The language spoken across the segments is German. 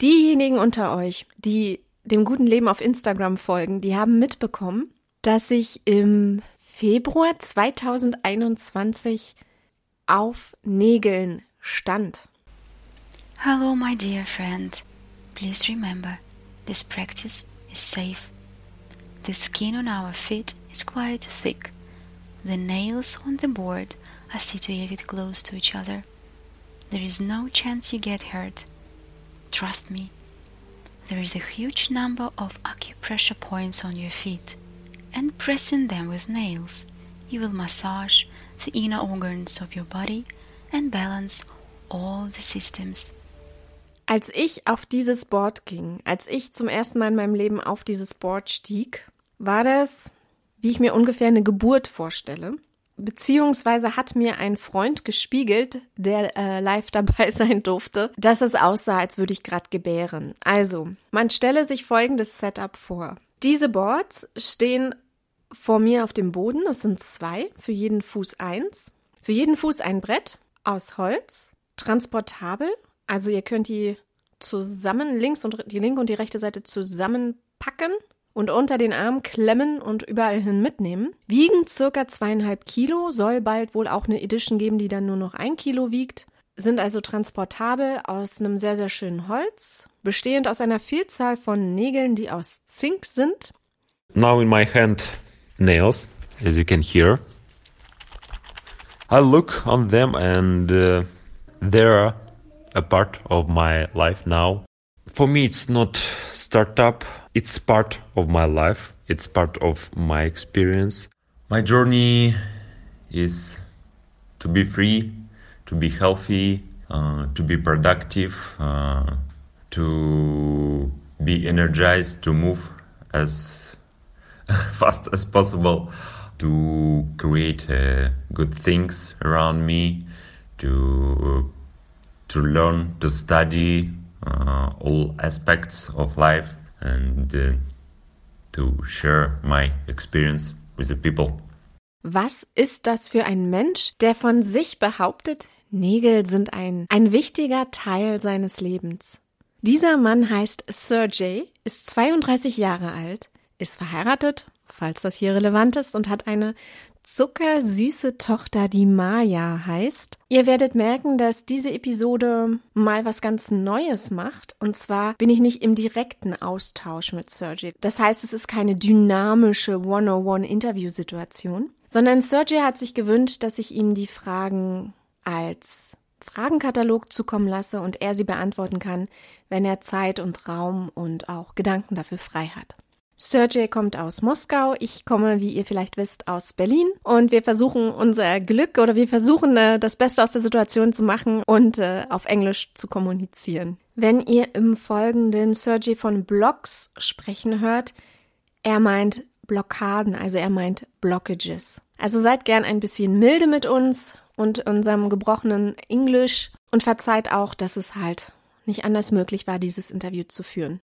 Diejenigen unter euch, die dem guten Leben auf Instagram folgen, die haben mitbekommen, dass ich im Februar 2021 auf Nägeln stand. Hello, my dear friend. Please remember, this practice is safe. The skin on our feet is quite thick. The nails on the board are situated close to each other. There is no chance you get hurt. Trust me. There is a huge number of acupressure points on your feet, and pressing them with nails, you will massage the inner organs of your body and balance all the systems. Als ich auf dieses Board ging, als ich zum ersten Mal in meinem Leben auf dieses Board stieg, war das, wie ich mir ungefähr eine Geburt vorstelle. Beziehungsweise hat mir ein Freund gespiegelt, der äh, live dabei sein durfte, dass es aussah, als würde ich gerade gebären. Also, man stelle sich folgendes Setup vor. Diese Boards stehen vor mir auf dem Boden. Es sind zwei, für jeden Fuß eins. Für jeden Fuß ein Brett aus Holz, transportabel. Also ihr könnt die zusammen, links und die linke und die rechte Seite zusammenpacken und unter den Arm klemmen und überall hin mitnehmen. Wiegen circa zweieinhalb Kilo, soll bald wohl auch eine Edition geben, die dann nur noch ein Kilo wiegt. Sind also transportabel aus einem sehr, sehr schönen Holz, bestehend aus einer Vielzahl von Nägeln, die aus Zink sind. Now in my hand, nails, as you can hear. I look on them and uh, they're a part of my life now. For me, it's not startup it's part of my life, it's part of my experience. My journey is to be free, to be healthy, uh, to be productive, uh, to be energized, to move as fast as possible, to create uh, good things around me, to to learn, to study uh, all aspects of life, and uh, to share my experience with the people. Was ist das für ein Mensch, der von sich behauptet, Nägel sind ein, ein wichtiger Teil seines Lebens? Dieser Mann heißt Sergey, ist 32 Jahre alt, ist verheiratet, falls das hier relevant ist, und hat eine zuckersüße Tochter, die Maya heißt. Ihr werdet merken, dass diese Episode mal was ganz Neues macht. Und zwar bin ich nicht im direkten Austausch mit Sergey. Das heißt, es ist keine dynamische One-on-One-Interviewsituation, sondern Sergey hat sich gewünscht, dass ich ihm die Fragen als Fragenkatalog zukommen lasse und er sie beantworten kann, wenn er Zeit und Raum und auch Gedanken dafür frei hat. Sergey kommt aus Moskau, ich komme, wie ihr vielleicht wisst, aus Berlin und wir versuchen unser Glück oder wir versuchen äh, das Beste aus der Situation zu machen und äh, auf Englisch zu kommunizieren. Wenn ihr im Folgenden Sergey von Blocks sprechen hört, er meint Blockaden, also er meint Blockages. Also seid gern ein bisschen milde mit uns und unserem gebrochenen Englisch und verzeiht auch, dass es halt nicht anders möglich war, dieses Interview zu führen.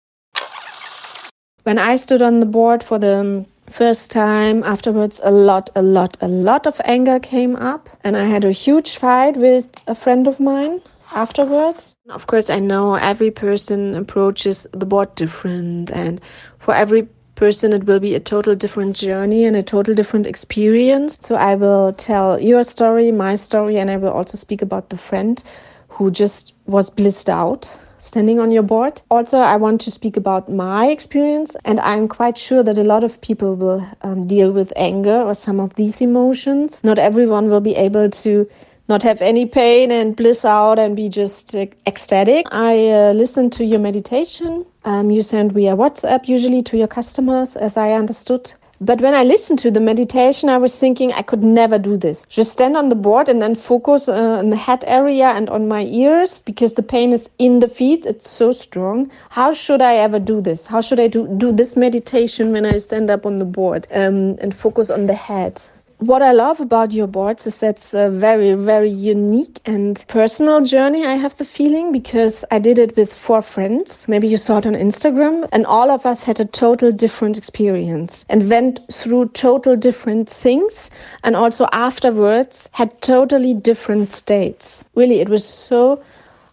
When I stood on the board for the um, first time, afterwards, a lot, a lot, a lot of anger came up. And I had a huge fight with a friend of mine afterwards. Of course, I know every person approaches the board different. And for every person, it will be a total different journey and a total different experience. So I will tell your story, my story, and I will also speak about the friend who just was blissed out standing on your board. Also, I want to speak about my experience, and I'm quite sure that a lot of people will um, deal with anger or some of these emotions. Not everyone will be able to not have any pain and bliss out and be just uh, ecstatic. I uh, listen to your meditation. Um, you send via WhatsApp usually to your customers, as I understood. But when I listened to the meditation, I was thinking I could never do this. Just stand on the board and then focus uh, on the head area and on my ears because the pain is in the feet. It's so strong. How should I ever do this? How should I do, do this meditation when I stand up on the board um, and focus on the head? What I love about your boards is that's a very, very unique and personal journey. I have the feeling because I did it with four friends. Maybe you saw it on Instagram and all of us had a total different experience and went through total different things and also afterwards had totally different states. Really, it was so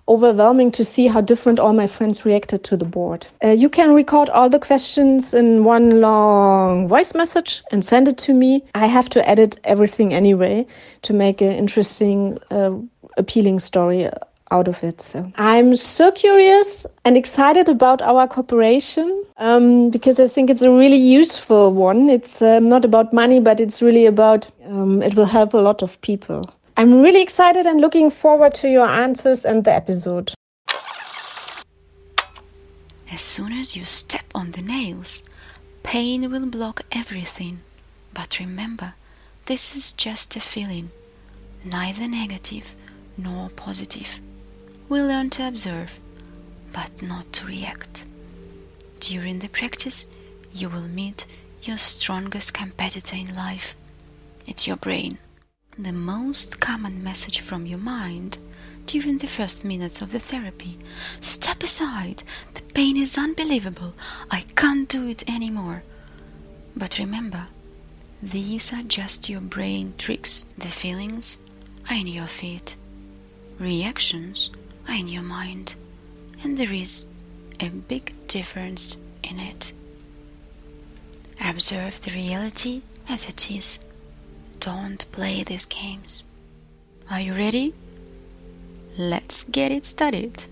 overwhelming to see how different all my friends reacted to the board. Uh, you can record all the questions in one long voice message and send it to me. I have to edit everything anyway to make an interesting, uh, appealing story out of it. So I'm so curious and excited about our cooperation um, because I think it's a really useful one. It's um, not about money, but it's really about um, it will help a lot of people. I'm really excited and looking forward to your answers and the episode. As soon as you step on the nails, pain will block everything. But remember, this is just a feeling, neither negative nor positive. We learn to observe, but not to react. During the practice, you will meet your strongest competitor in life. It's your brain. The most common message from your mind during the first minutes of the therapy step aside, the pain is unbelievable, I can't do it anymore. But remember, these are just your brain tricks. The feelings are in your feet. Reactions are in your mind, and there is a big difference in it. Observe the reality as it is. Don't play these games. Are you ready? Let's get it started.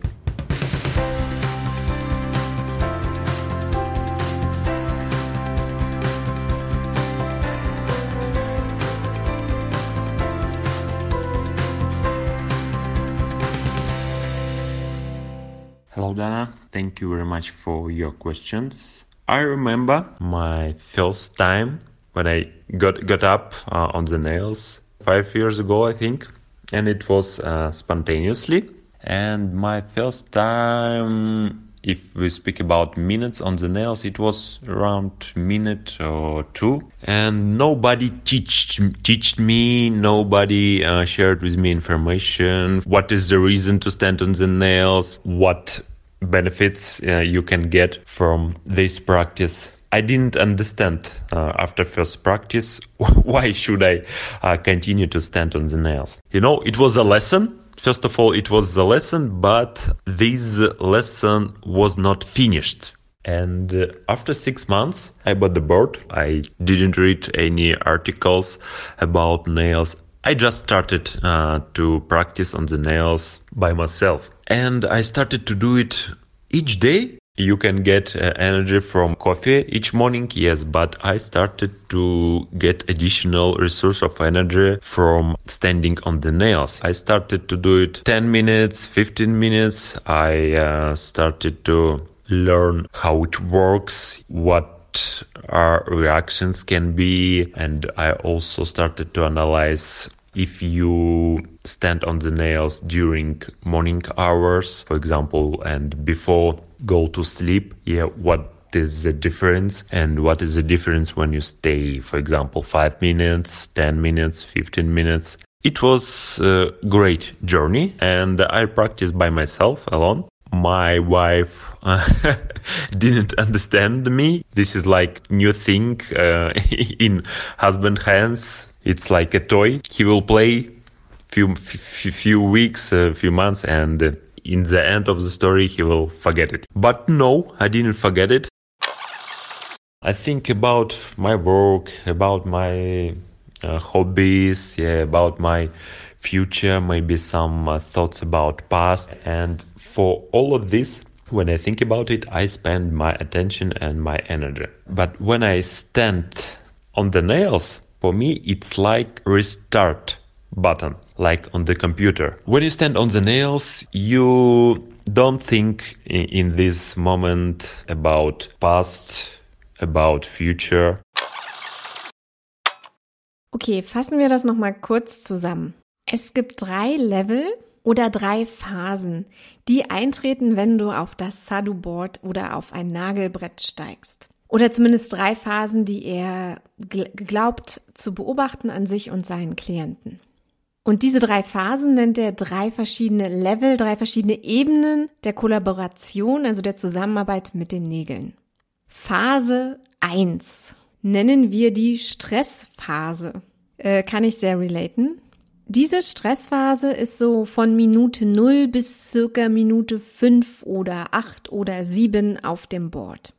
Hello, Dana. Thank you very much for your questions. I remember my first time when I got got up uh, on the nails five years ago, I think, and it was uh, spontaneously. And my first time, if we speak about minutes on the nails, it was around minute or two, and nobody teached teached me. Nobody uh, shared with me information. What is the reason to stand on the nails? What benefits uh, you can get from this practice. I didn't understand uh, after first practice why should I uh, continue to stand on the nails. You know, it was a lesson. First of all, it was a lesson, but this lesson was not finished. And uh, after six months, I bought the board. I didn't read any articles about nails. I just started uh, to practice on the nails by myself. And I started to do it each day. You can get uh, energy from coffee each morning, yes, but I started to get additional resource of energy from standing on the nails. I started to do it 10 minutes, 15 minutes. I uh, started to learn how it works, what our reactions can be, and I also started to analyze if you stand on the nails during morning hours, for example, and before go to sleep, yeah, what is the difference and what is the difference when you stay, for example, five minutes, 10 minutes, 15 minutes. It was a great journey and I practiced by myself alone. My wife didn't understand me. This is like new thing uh, in husband hands it's like a toy. He will play few few, weeks, a few months, and uh, in the end of the story, he will forget it. But no, I didn't forget it. I think about my work, about my uh, hobbies, yeah, about my future, maybe some uh, thoughts about past, and for all of this, when I think about it, I spend my attention and my energy. But when I stand on the nails, for me, it's like restart button, like on the computer. When you stand on the nails, you don't think in, this moment about past, about future. Okay, fassen wir das nochmal kurz zusammen. Es gibt drei Level oder drei Phasen, die eintreten, wenn du auf das Sadhu-Board oder auf ein Nagelbrett steigst. Oder zumindest drei Phasen, die er glaubt zu beobachten an sich und seinen Klienten. Und diese drei Phasen nennt er drei verschiedene Level, drei verschiedene Ebenen der Kollaboration, also der Zusammenarbeit mit den Nägeln. Phase 1 nennen wir die Stressphase. Äh, kann ich sehr relaten. Diese Stressphase ist so von Minute 0 bis circa Minute 5 oder 8 oder 7 auf dem Board.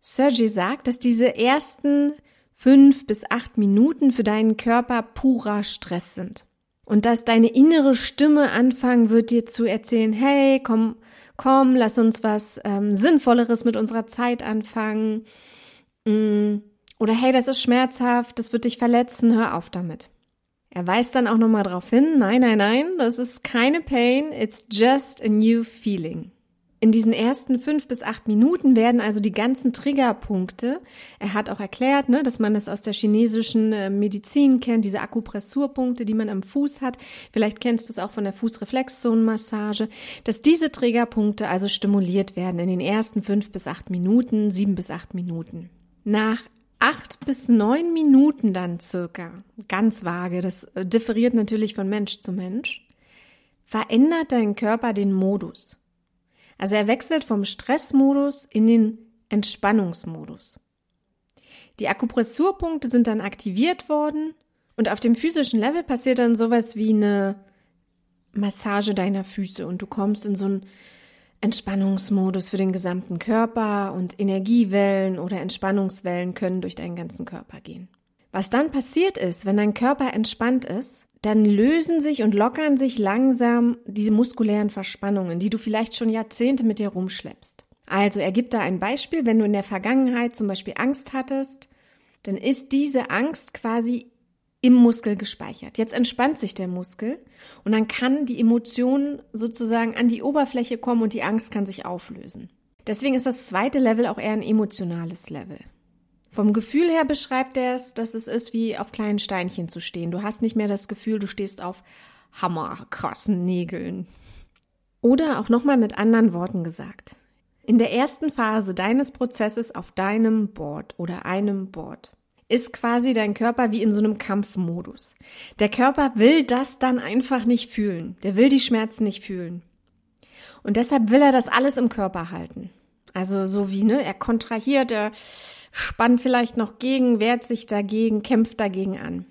Sergey sagt, dass diese ersten 5 bis 8 Minuten für deinen Körper purer Stress sind. Und dass deine innere Stimme anfangen wird, dir zu erzählen, hey, komm, komm, lass uns was ähm, Sinnvolleres mit unserer Zeit anfangen. Mm, oder hey, das ist schmerzhaft, das wird dich verletzen, hör auf damit. Er weist dann auch nochmal darauf hin, nein, nein, nein, das ist keine Pain, it's just a new feeling. In diesen ersten fünf bis acht Minuten werden also die ganzen Triggerpunkte, er hat auch erklärt, ne, dass man das aus der chinesischen äh, Medizin kennt, diese Akupressurpunkte, die man am Fuß hat, vielleicht kennst du es auch von der Fußreflexzonenmassage, dass diese Triggerpunkte also stimuliert werden in den ersten fünf bis acht Minuten, sieben bis acht Minuten. Nach acht bis neun Minuten dann circa, ganz vage, das äh, differiert natürlich von Mensch zu Mensch, verändert dein Körper den Modus. Also er wechselt vom Stressmodus in den Entspannungsmodus. Die Akupressurpunkte sind dann aktiviert worden und auf dem physischen Level passiert dann sowas wie eine Massage deiner Füße und du kommst in so einen Entspannungsmodus für den gesamten Körper und Energiewellen oder Entspannungswellen können durch deinen ganzen Körper gehen. Was dann passiert ist, wenn dein Körper entspannt ist, dann lösen sich und lockern sich langsam diese muskulären Verspannungen, die du vielleicht schon Jahrzehnte mit dir rumschleppst. Also er gibt da ein Beispiel, wenn du in der Vergangenheit zum Beispiel Angst hattest, dann ist diese Angst quasi im Muskel gespeichert. Jetzt entspannt sich der Muskel und dann kann die Emotion sozusagen an die Oberfläche kommen und die Angst kann sich auflösen. Deswegen ist das zweite Level auch eher ein emotionales Level. Vom Gefühl her beschreibt er es, dass es ist wie auf kleinen Steinchen zu stehen. Du hast nicht mehr das Gefühl, du stehst auf hammerkrassen Nägeln. Oder auch nochmal mit anderen Worten gesagt. In der ersten Phase deines Prozesses auf deinem Board oder einem Board ist quasi dein Körper wie in so einem Kampfmodus. Der Körper will das dann einfach nicht fühlen. Der will die Schmerzen nicht fühlen. Und deshalb will er das alles im Körper halten. Also so wie, ne, er kontrahiert, er spannt vielleicht noch gegen, wehrt sich dagegen, kämpft dagegen an.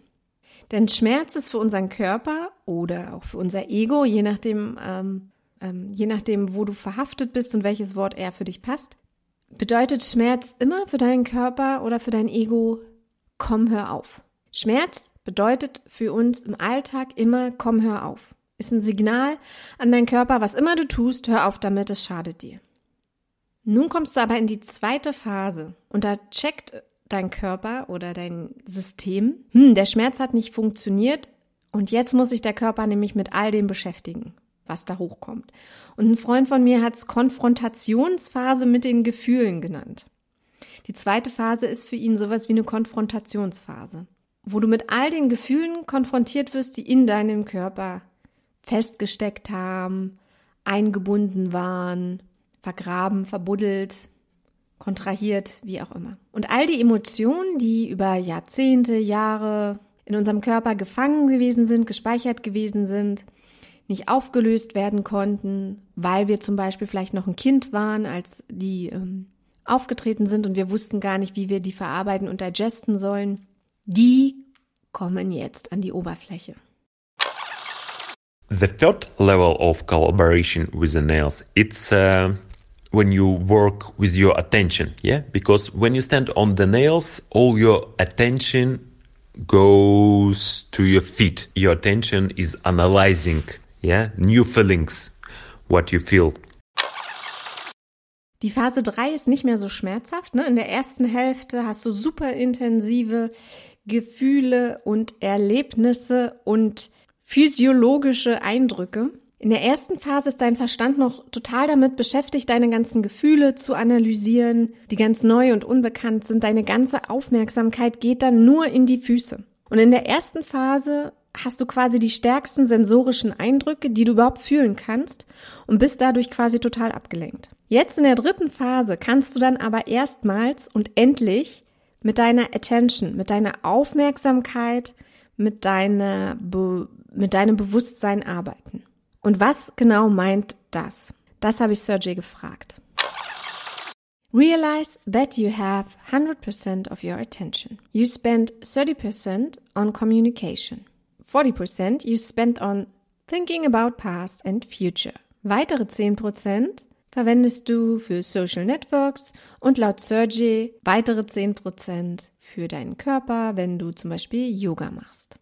Denn Schmerz ist für unseren Körper oder auch für unser Ego, je nachdem, ähm, ähm, je nachdem, wo du verhaftet bist und welches Wort eher für dich passt, bedeutet Schmerz immer für deinen Körper oder für dein Ego komm, hör auf. Schmerz bedeutet für uns im Alltag immer komm, hör auf. Ist ein Signal an deinen Körper, was immer du tust, hör auf damit, es schadet dir. Nun kommst du aber in die zweite Phase und da checkt dein Körper oder dein System, hm, der Schmerz hat nicht funktioniert und jetzt muss sich der Körper nämlich mit all dem beschäftigen, was da hochkommt. Und ein Freund von mir hat es Konfrontationsphase mit den Gefühlen genannt. Die zweite Phase ist für ihn sowas wie eine Konfrontationsphase, wo du mit all den Gefühlen konfrontiert wirst, die in deinem Körper festgesteckt haben, eingebunden waren, vergraben, verbuddelt, kontrahiert, wie auch immer. Und all die Emotionen, die über Jahrzehnte, Jahre in unserem Körper gefangen gewesen sind, gespeichert gewesen sind, nicht aufgelöst werden konnten, weil wir zum Beispiel vielleicht noch ein Kind waren, als die ähm, aufgetreten sind und wir wussten gar nicht, wie wir die verarbeiten und digesten sollen, die kommen jetzt an die Oberfläche. The third level of collaboration with the nails, it's uh, when you work with your attention, yeah? Because when you stand on the nails, all your attention goes to your feet. Your attention is analyzing, yeah, new feelings, what you feel. Die Phase 3 ist nicht mehr so schmerzhaft. Ne? In der ersten Hälfte hast du super intensive Gefühle und Erlebnisse und physiologische Eindrücke. In der ersten Phase ist dein Verstand noch total damit beschäftigt, deine ganzen Gefühle zu analysieren, die ganz neu und unbekannt sind. Deine ganze Aufmerksamkeit geht dann nur in die Füße. Und in der ersten Phase hast du quasi die stärksten sensorischen Eindrücke, die du überhaupt fühlen kannst und bist dadurch quasi total abgelenkt. Jetzt in der dritten Phase kannst du dann aber erstmals und endlich mit deiner Attention, mit deiner Aufmerksamkeit, mit deiner Be mit deinem Bewusstsein arbeiten. Und was genau meint das? Das habe ich Sergey gefragt. Realize that you have 100% of your attention. You spend 30% on communication. 40% you spend on thinking about past and future. Weitere 10% verwendest du für Social Networks und laut Sergey weitere 10% für deinen Körper, wenn du zum Beispiel Yoga machst.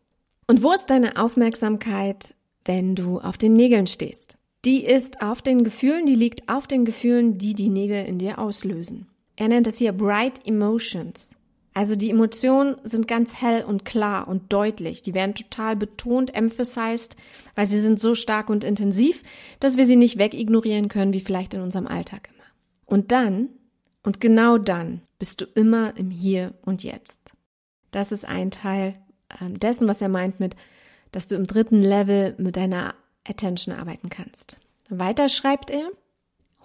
Und wo ist deine Aufmerksamkeit, wenn du auf den Nägeln stehst? Die ist auf den Gefühlen, die liegt auf den Gefühlen, die die Nägel in dir auslösen. Er nennt es hier Bright Emotions. Also die Emotionen sind ganz hell und klar und deutlich. Die werden total betont, emphasized, weil sie sind so stark und intensiv, dass wir sie nicht wegignorieren können, wie vielleicht in unserem Alltag immer. Und dann, und genau dann, bist du immer im Hier und Jetzt. Das ist ein Teil ähm, dessen, was er meint mit, dass du im dritten Level mit deiner Attention arbeiten kannst. Weiter schreibt er,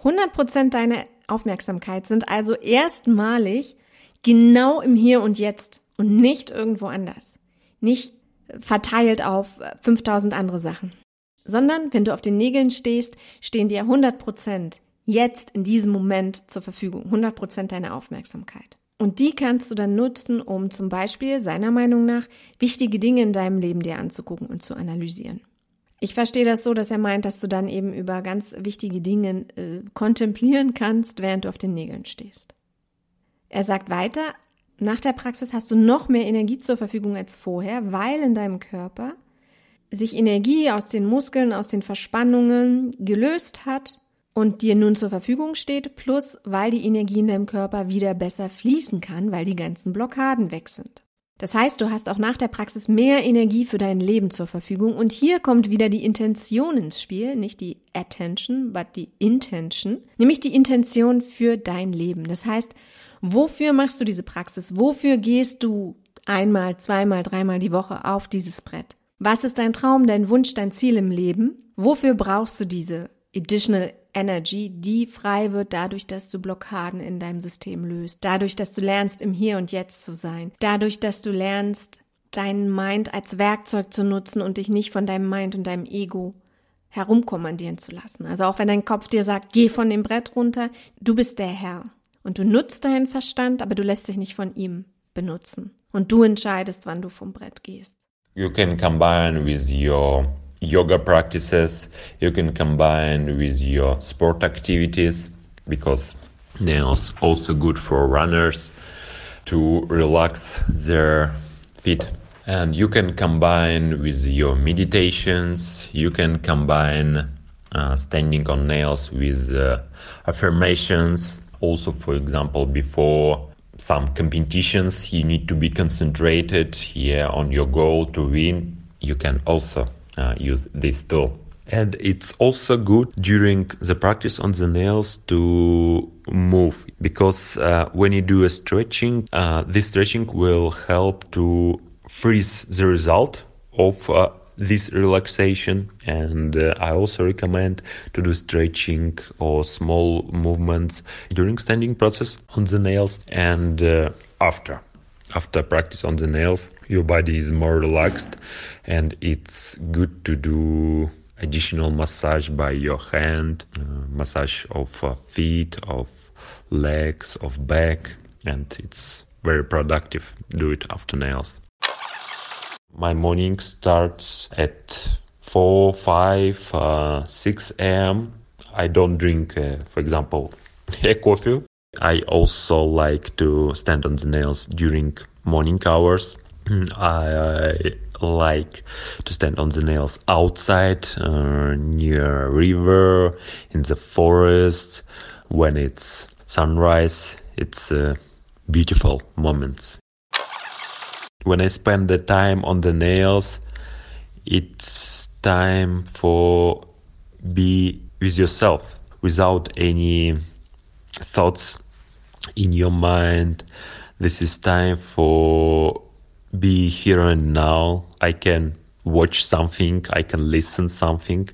100% deiner Aufmerksamkeit sind also erstmalig genau im Hier und Jetzt und nicht irgendwo anders. Nicht verteilt auf 5000 andere Sachen. Sondern wenn du auf den Nägeln stehst, stehen dir 100 Prozent jetzt in diesem Moment zur Verfügung. 100 Prozent deiner Aufmerksamkeit. Und die kannst du dann nutzen, um zum Beispiel seiner Meinung nach wichtige Dinge in deinem Leben dir anzugucken und zu analysieren. Ich verstehe das so, dass er meint, dass du dann eben über ganz wichtige Dinge äh, kontemplieren kannst, während du auf den Nägeln stehst. Er sagt weiter, nach der Praxis hast du noch mehr Energie zur Verfügung als vorher, weil in deinem Körper sich Energie aus den Muskeln, aus den Verspannungen gelöst hat und dir nun zur Verfügung steht, plus weil die Energie in deinem Körper wieder besser fließen kann, weil die ganzen Blockaden weg sind. Das heißt, du hast auch nach der Praxis mehr Energie für dein Leben zur Verfügung und hier kommt wieder die Intention ins Spiel, nicht die Attention, but die Intention, nämlich die Intention für dein Leben. Das heißt, Wofür machst du diese Praxis? Wofür gehst du einmal, zweimal, dreimal die Woche auf dieses Brett? Was ist dein Traum, dein Wunsch, dein Ziel im Leben? Wofür brauchst du diese additional Energy, die frei wird dadurch, dass du Blockaden in deinem System löst, dadurch, dass du lernst, im Hier und Jetzt zu sein, dadurch, dass du lernst, deinen Mind als Werkzeug zu nutzen und dich nicht von deinem Mind und deinem Ego herumkommandieren zu lassen. Also auch wenn dein Kopf dir sagt, geh von dem Brett runter, du bist der Herr. Und du nutzt deinen Verstand, aber du lässt dich nicht von ihm benutzen. Und du entscheidest, wann du vom Brett gehst. You can combine with your yoga practices, you can combine with your sport activities because nails also good for runners to relax their feet. And you can combine with your meditations, you can combine uh, standing on nails with uh, affirmations, also for example before some competitions you need to be concentrated here on your goal to win you can also uh, use this tool. And it's also good during the practice on the nails to move because uh, when you do a stretching uh, this stretching will help to freeze the result of uh, this relaxation. And uh, i also recommend to do stretching or small movements during standing process on the nails and uh, after after practice on the nails your body is more relaxed and it's good to do additional massage by your hand uh, massage of uh, feet of legs of back and it's very productive do it after nails my morning starts at 4, 5, uh, 6 a.m. I don't drink, uh, for example, a coffee. I also like to stand on the nails during morning hours. I like to stand on the nails outside, uh, near a river, in the forest, when it's sunrise. It's uh, beautiful moments when I spend the time on the nails, it's time for be with yourself without any thoughts in your mind. This is time for be here and now. I can watch something, I can listen something,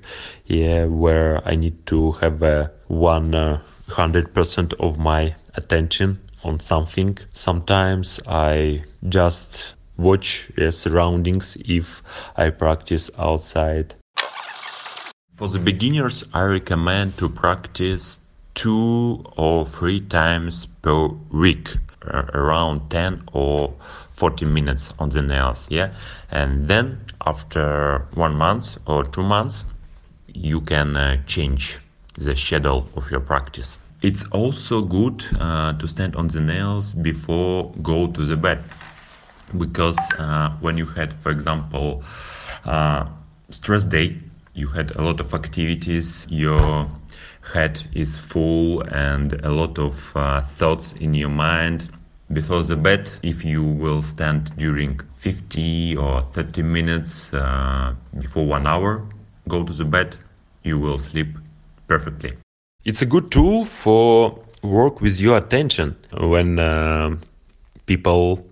yeah, where I need to have a uh, hundred percent of my attention on something. Sometimes I just watch uh, surroundings if I practice outside. For the beginners, I recommend to practice two or three times per week. around 10 or 14 minutes on the nails. Yeah. And then after one month or two months, you can uh, change the schedule of your practice. It's also good uh, to stand on the nails before go to the bed because uh, when you had, for example, uh, stress day, you had a lot of activities, your head is full and a lot of uh, thoughts in your mind. Before the bed, if you will stand during 50 or 30 minutes uh, before one hour, go to the bed, you will sleep perfectly. It's a good tool for work with your attention. When uh, people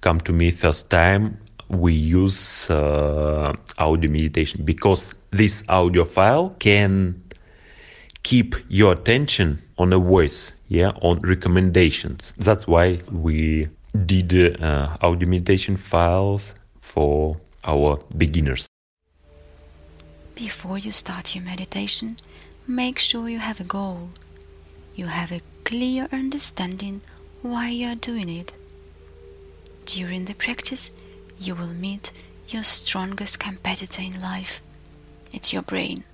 come to me first time, we use uh, audio meditation because this audio file can keep your attention on a voice, yeah, on recommendations. That's why we did uh, audio meditation files for our beginners. Before you start your meditation, make sure you have a goal. You have a clear understanding why you are doing it. During the practice, you will meet your strongest competitor in life. It's your brain.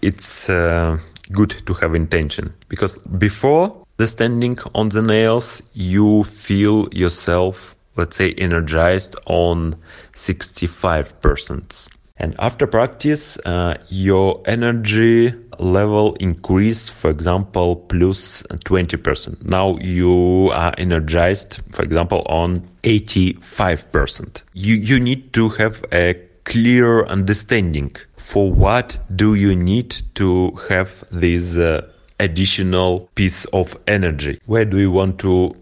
It's uh, good to have intention because before the standing on the nails, you feel yourself, let's say, energized on 65%. And after practice, uh, your energy level increased, for example, plus 20%. Now you are energized, for example, on 85%. You, you need to have a clear understanding for what do you need to have this uh, additional piece of energy. Where do you want to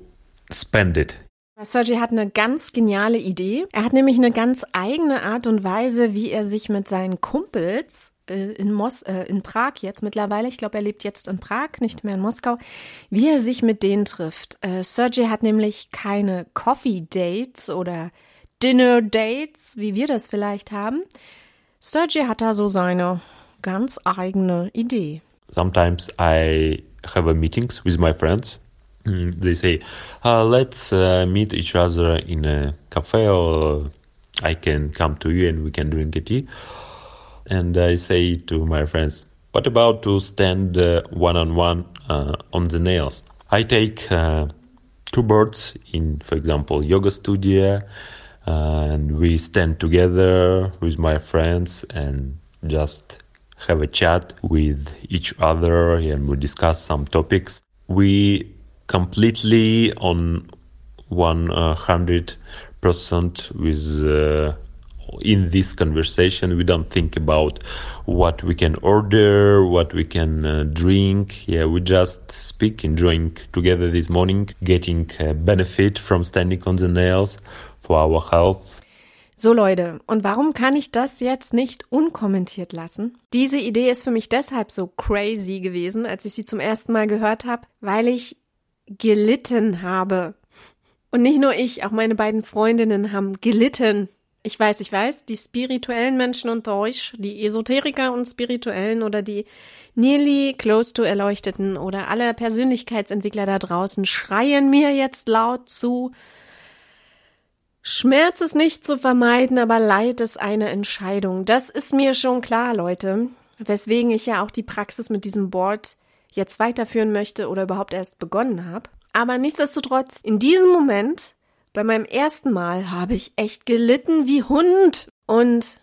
spend it? Sergey hat eine ganz geniale Idee. Er hat nämlich eine ganz eigene Art und Weise, wie er sich mit seinen Kumpels äh, in, Mos äh, in Prag jetzt mittlerweile, ich glaube, er lebt jetzt in Prag, nicht mehr in Moskau, wie er sich mit denen trifft. Äh, Sergey hat nämlich keine Coffee Dates oder Dinner Dates, wie wir das vielleicht haben. Sergey hat da so seine ganz eigene Idee. Sometimes I have meetings with my friends Mm, they say, uh, let's uh, meet each other in a cafe, or I can come to you and we can drink a tea. And I say to my friends, what about to stand one on one on the nails? I take uh, two birds in, for example, yoga studio, and we stand together with my friends and just have a chat with each other and we discuss some topics. We completely on 100% with uh, in this conversation we don't think about what we can order what we can uh, drink yeah we just speak enjoying together this morning getting uh, benefit from standing on the nails our health So Leute, und warum kann ich das jetzt nicht unkommentiert lassen? Diese Idee ist für mich deshalb so crazy gewesen, als ich sie zum ersten Mal gehört habe, weil ich gelitten habe. Und nicht nur ich, auch meine beiden Freundinnen haben gelitten. Ich weiß, ich weiß, die spirituellen Menschen unter euch, die Esoteriker und Spirituellen oder die nearly close to Erleuchteten oder alle Persönlichkeitsentwickler da draußen schreien mir jetzt laut zu. Schmerz ist nicht zu vermeiden, aber Leid ist eine Entscheidung. Das ist mir schon klar, Leute. Weswegen ich ja auch die Praxis mit diesem Board jetzt weiterführen möchte oder überhaupt erst begonnen habe. Aber nichtsdestotrotz, in diesem Moment, bei meinem ersten Mal, habe ich echt gelitten wie Hund. Und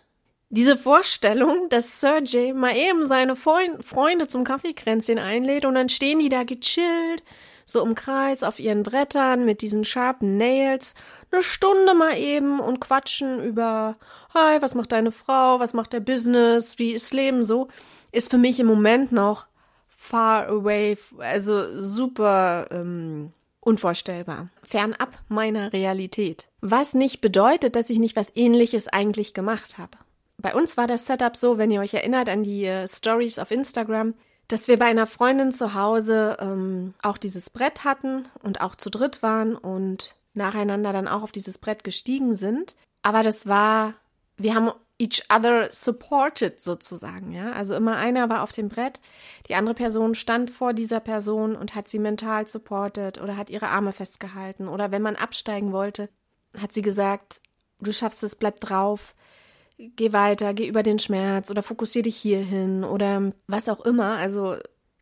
diese Vorstellung, dass Sergey mal eben seine Freunde zum Kaffeekränzchen einlädt und dann stehen die da gechillt, so im Kreis auf ihren Brettern mit diesen sharpen Nails, eine Stunde mal eben und quatschen über, hi, was macht deine Frau, was macht der Business, wie ist Leben? So, ist für mich im Moment noch far away, also super ähm, unvorstellbar, fernab meiner Realität. Was nicht bedeutet, dass ich nicht was ähnliches eigentlich gemacht habe. Bei uns war das Setup so, wenn ihr euch erinnert an die äh, Stories auf Instagram, dass wir bei einer Freundin zu Hause ähm, auch dieses Brett hatten und auch zu dritt waren und nacheinander dann auch auf dieses Brett gestiegen sind. Aber das war, wir haben each other supported sozusagen, ja. Also immer einer war auf dem Brett, die andere Person stand vor dieser Person und hat sie mental supported oder hat ihre Arme festgehalten oder wenn man absteigen wollte, hat sie gesagt, du schaffst es, bleib drauf, geh weiter, geh über den Schmerz oder fokussier dich hierhin oder was auch immer. Also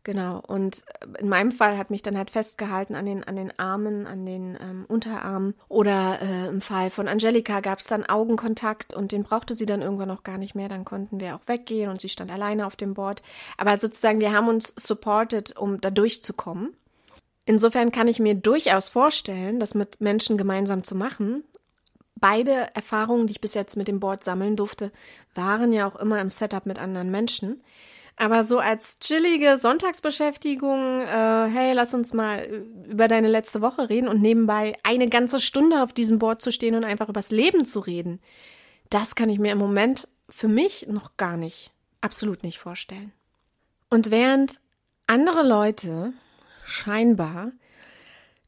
Genau. Und in meinem Fall hat mich dann halt festgehalten an den, an den Armen, an den ähm, Unterarmen. Oder äh, im Fall von Angelika gab es dann Augenkontakt und den brauchte sie dann irgendwann noch gar nicht mehr. Dann konnten wir auch weggehen und sie stand alleine auf dem Board. Aber sozusagen, wir haben uns supported, um da durchzukommen. Insofern kann ich mir durchaus vorstellen, das mit Menschen gemeinsam zu machen. Beide Erfahrungen, die ich bis jetzt mit dem Board sammeln durfte, waren ja auch immer im Setup mit anderen Menschen. Aber so als chillige Sonntagsbeschäftigung, äh, hey, lass uns mal über deine letzte Woche reden und nebenbei eine ganze Stunde auf diesem Board zu stehen und einfach übers Leben zu reden, das kann ich mir im Moment für mich noch gar nicht, absolut nicht vorstellen. Und während andere Leute scheinbar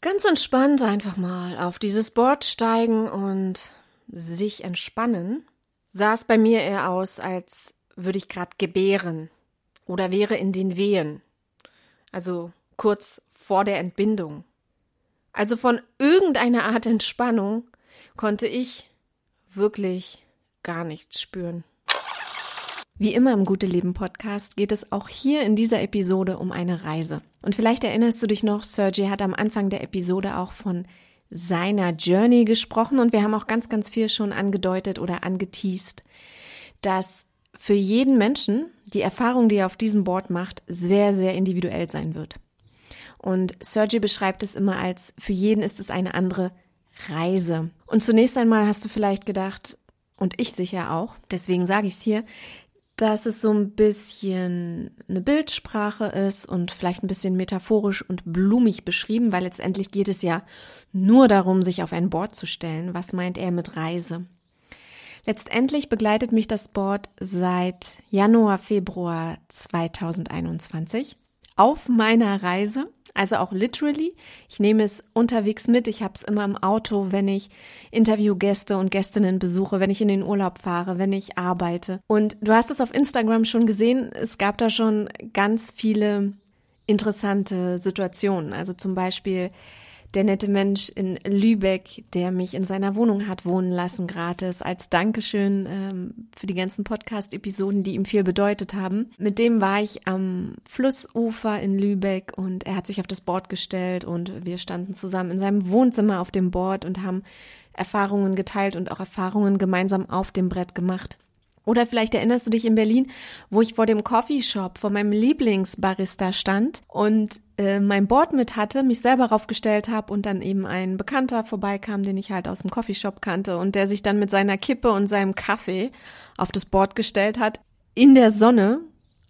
ganz entspannt einfach mal auf dieses Board steigen und sich entspannen, sah es bei mir eher aus, als würde ich gerade gebären oder wäre in den Wehen, also kurz vor der Entbindung. Also von irgendeiner Art Entspannung konnte ich wirklich gar nichts spüren. Wie immer im Gute Leben Podcast geht es auch hier in dieser Episode um eine Reise. Und vielleicht erinnerst du dich noch, Sergi hat am Anfang der Episode auch von seiner Journey gesprochen und wir haben auch ganz, ganz viel schon angedeutet oder angeteased, dass für jeden Menschen die Erfahrung, die er auf diesem Board macht, sehr, sehr individuell sein wird. Und Sergi beschreibt es immer als, für jeden ist es eine andere Reise. Und zunächst einmal hast du vielleicht gedacht, und ich sicher auch, deswegen sage ich es hier, dass es so ein bisschen eine Bildsprache ist und vielleicht ein bisschen metaphorisch und blumig beschrieben, weil letztendlich geht es ja nur darum, sich auf ein Board zu stellen. Was meint er mit Reise? Letztendlich begleitet mich das Board seit Januar, Februar 2021 auf meiner Reise, also auch literally. Ich nehme es unterwegs mit. Ich habe es immer im Auto, wenn ich Interviewgäste und Gästinnen besuche, wenn ich in den Urlaub fahre, wenn ich arbeite. Und du hast es auf Instagram schon gesehen. Es gab da schon ganz viele interessante Situationen. Also zum Beispiel der nette Mensch in Lübeck, der mich in seiner Wohnung hat wohnen lassen, gratis, als Dankeschön ähm, für die ganzen Podcast-Episoden, die ihm viel bedeutet haben. Mit dem war ich am Flussufer in Lübeck und er hat sich auf das Board gestellt und wir standen zusammen in seinem Wohnzimmer auf dem Board und haben Erfahrungen geteilt und auch Erfahrungen gemeinsam auf dem Brett gemacht. Oder vielleicht erinnerst du dich in Berlin, wo ich vor dem Coffeeshop, vor meinem Lieblingsbarista stand und äh, mein Board mit hatte, mich selber raufgestellt habe und dann eben ein Bekannter vorbeikam, den ich halt aus dem Coffeeshop kannte und der sich dann mit seiner Kippe und seinem Kaffee auf das Board gestellt hat, in der Sonne,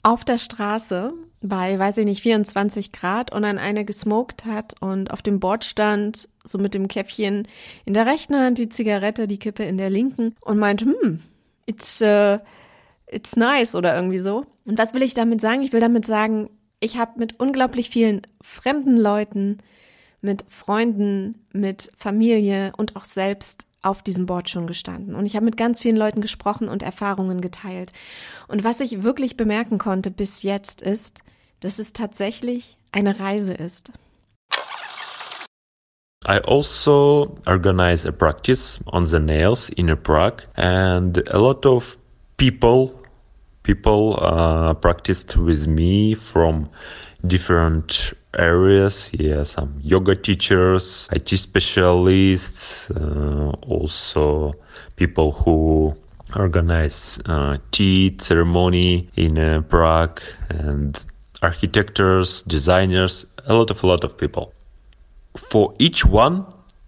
auf der Straße, bei, weiß ich nicht, 24 Grad und dann eine gesmoked hat und auf dem Board stand, so mit dem Käffchen in der rechten Hand die Zigarette, die Kippe in der linken und meinte, hm, it's, uh, it's nice oder irgendwie so. Und was will ich damit sagen? Ich will damit sagen, ich habe mit unglaublich vielen fremden Leuten, mit Freunden, mit Familie und auch selbst auf diesem Board schon gestanden. Und ich habe mit ganz vielen Leuten gesprochen und Erfahrungen geteilt. Und was ich wirklich bemerken konnte bis jetzt ist, dass es tatsächlich eine Reise ist. I also organize a practice on the nails in Prague, and a lot of people people uh, practiced with me from different areas. Yeah, some yoga teachers, IT specialists, uh, also people who organize uh, tea ceremony in uh, Prague, and architects, designers, a lot of a lot of people for each one,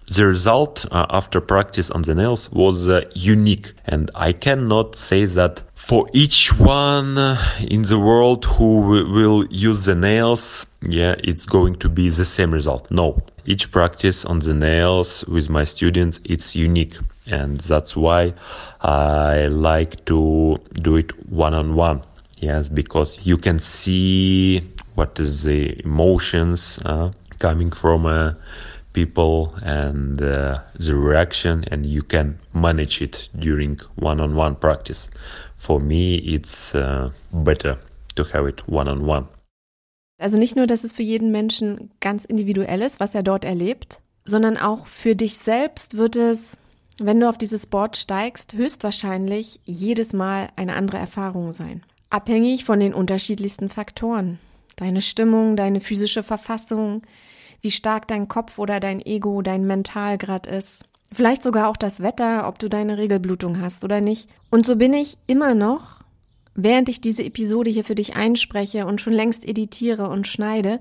the result uh, after practice on the nails was uh, unique. And I cannot say that for each one in the world who will use the nails, yeah, it's going to be the same result. No, each practice on the nails with my students, it's unique. And that's why I like to do it one on one. Yes, because you can see what is the emotions, uh, coming from a people and uh, the reaction and you can manage it during one-on-one practice. For me it's uh, better to have it one-on-one. Also nicht nur dass es für jeden Menschen ganz individuell ist was er dort erlebt sondern auch für dich selbst wird es wenn du auf dieses Board steigst höchstwahrscheinlich jedes Mal eine andere Erfahrung sein. Abhängig von den unterschiedlichsten Faktoren. Deine Stimmung deine physische Verfassung wie stark dein Kopf oder dein Ego, dein Mentalgrad ist. Vielleicht sogar auch das Wetter, ob du deine Regelblutung hast oder nicht. Und so bin ich immer noch, während ich diese Episode hier für dich einspreche und schon längst editiere und schneide,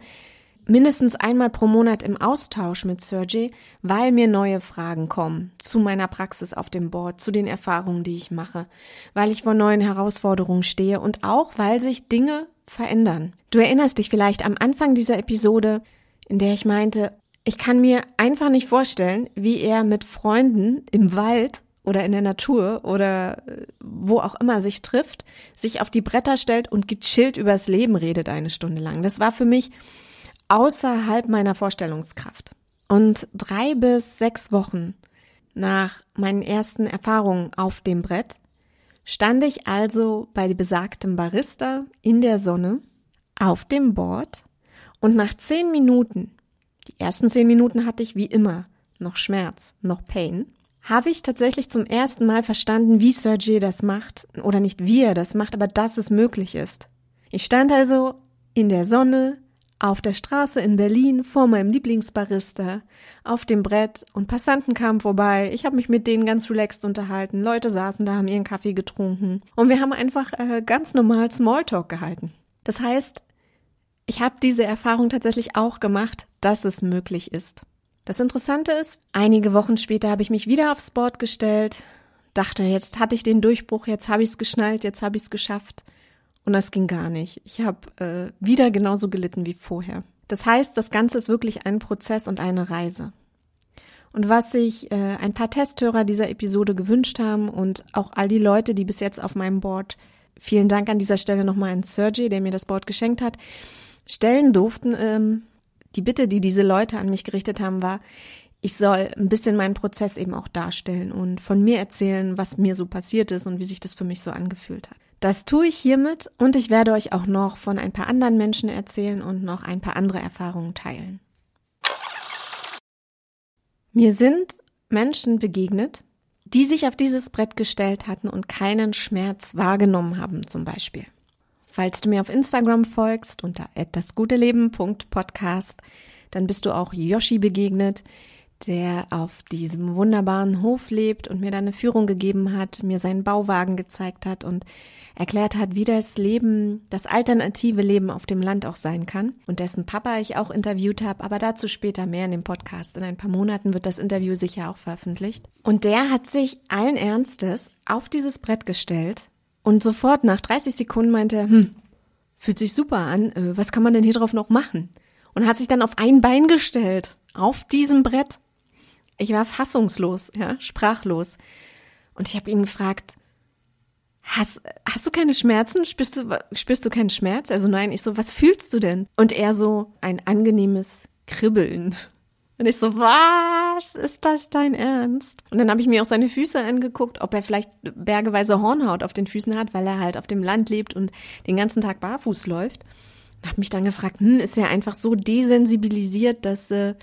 mindestens einmal pro Monat im Austausch mit Sergey, weil mir neue Fragen kommen zu meiner Praxis auf dem Board, zu den Erfahrungen, die ich mache, weil ich vor neuen Herausforderungen stehe und auch weil sich Dinge verändern. Du erinnerst dich vielleicht am Anfang dieser Episode, in der ich meinte, ich kann mir einfach nicht vorstellen, wie er mit Freunden im Wald oder in der Natur oder äh, wo auch immer sich trifft, sich auf die Bretter stellt und gechillt übers Leben redet eine Stunde lang. Das war für mich außerhalb meiner Vorstellungskraft. Und drei bis sechs Wochen nach meinen ersten Erfahrungen auf dem Brett stand ich also bei besagtem Barista in der Sonne auf dem Board und nach zehn Minuten, die ersten zehn Minuten hatte ich wie immer noch Schmerz, noch Pain, habe ich tatsächlich zum ersten Mal verstanden, wie Sergey das macht, oder nicht wie er das macht, aber dass es möglich ist. Ich stand also in der Sonne, auf der Straße in Berlin vor meinem Lieblingsbarista, auf dem Brett und Passanten kamen vorbei. Ich habe mich mit denen ganz relaxed unterhalten. Leute saßen da, haben ihren Kaffee getrunken und wir haben einfach äh, ganz normal Smalltalk gehalten. Das heißt, ich habe diese Erfahrung tatsächlich auch gemacht, dass es möglich ist. Das Interessante ist, einige Wochen später habe ich mich wieder aufs Board gestellt, dachte, jetzt hatte ich den Durchbruch, jetzt habe ich es geschnallt, jetzt habe ich es geschafft. Und das ging gar nicht. Ich habe äh, wieder genauso gelitten wie vorher. Das heißt, das Ganze ist wirklich ein Prozess und eine Reise. Und was sich äh, ein paar Testhörer dieser Episode gewünscht haben und auch all die Leute, die bis jetzt auf meinem Board, vielen Dank an dieser Stelle nochmal an Sergey, der mir das Board geschenkt hat, stellen durften. Ähm, die Bitte, die diese Leute an mich gerichtet haben, war, ich soll ein bisschen meinen Prozess eben auch darstellen und von mir erzählen, was mir so passiert ist und wie sich das für mich so angefühlt hat. Das tue ich hiermit und ich werde euch auch noch von ein paar anderen Menschen erzählen und noch ein paar andere Erfahrungen teilen. Mir sind Menschen begegnet, die sich auf dieses Brett gestellt hatten und keinen Schmerz wahrgenommen haben zum Beispiel. Falls du mir auf Instagram folgst unter dasguteleben.podcast, dann bist du auch Yoshi begegnet, der auf diesem wunderbaren Hof lebt und mir da eine Führung gegeben hat, mir seinen Bauwagen gezeigt hat und erklärt hat, wie das Leben, das alternative Leben auf dem Land auch sein kann und dessen Papa ich auch interviewt habe, aber dazu später mehr in dem Podcast. In ein paar Monaten wird das Interview sicher auch veröffentlicht. Und der hat sich allen Ernstes auf dieses Brett gestellt und sofort nach 30 Sekunden meinte er, hm, fühlt sich super an, äh, was kann man denn hier drauf noch machen? Und hat sich dann auf ein Bein gestellt, auf diesem Brett. Ich war fassungslos, ja, sprachlos. Und ich habe ihn gefragt, hast, hast du keine Schmerzen? Spürst du, spürst du keinen Schmerz? Also nein, ich so, was fühlst du denn? Und er so, ein angenehmes Kribbeln. Und ich so, was ist das dein Ernst? Und dann habe ich mir auch seine Füße angeguckt, ob er vielleicht bergeweise Hornhaut auf den Füßen hat, weil er halt auf dem Land lebt und den ganzen Tag barfuß läuft. Und habe mich dann gefragt, hm, ist er einfach so desensibilisiert, dass äh,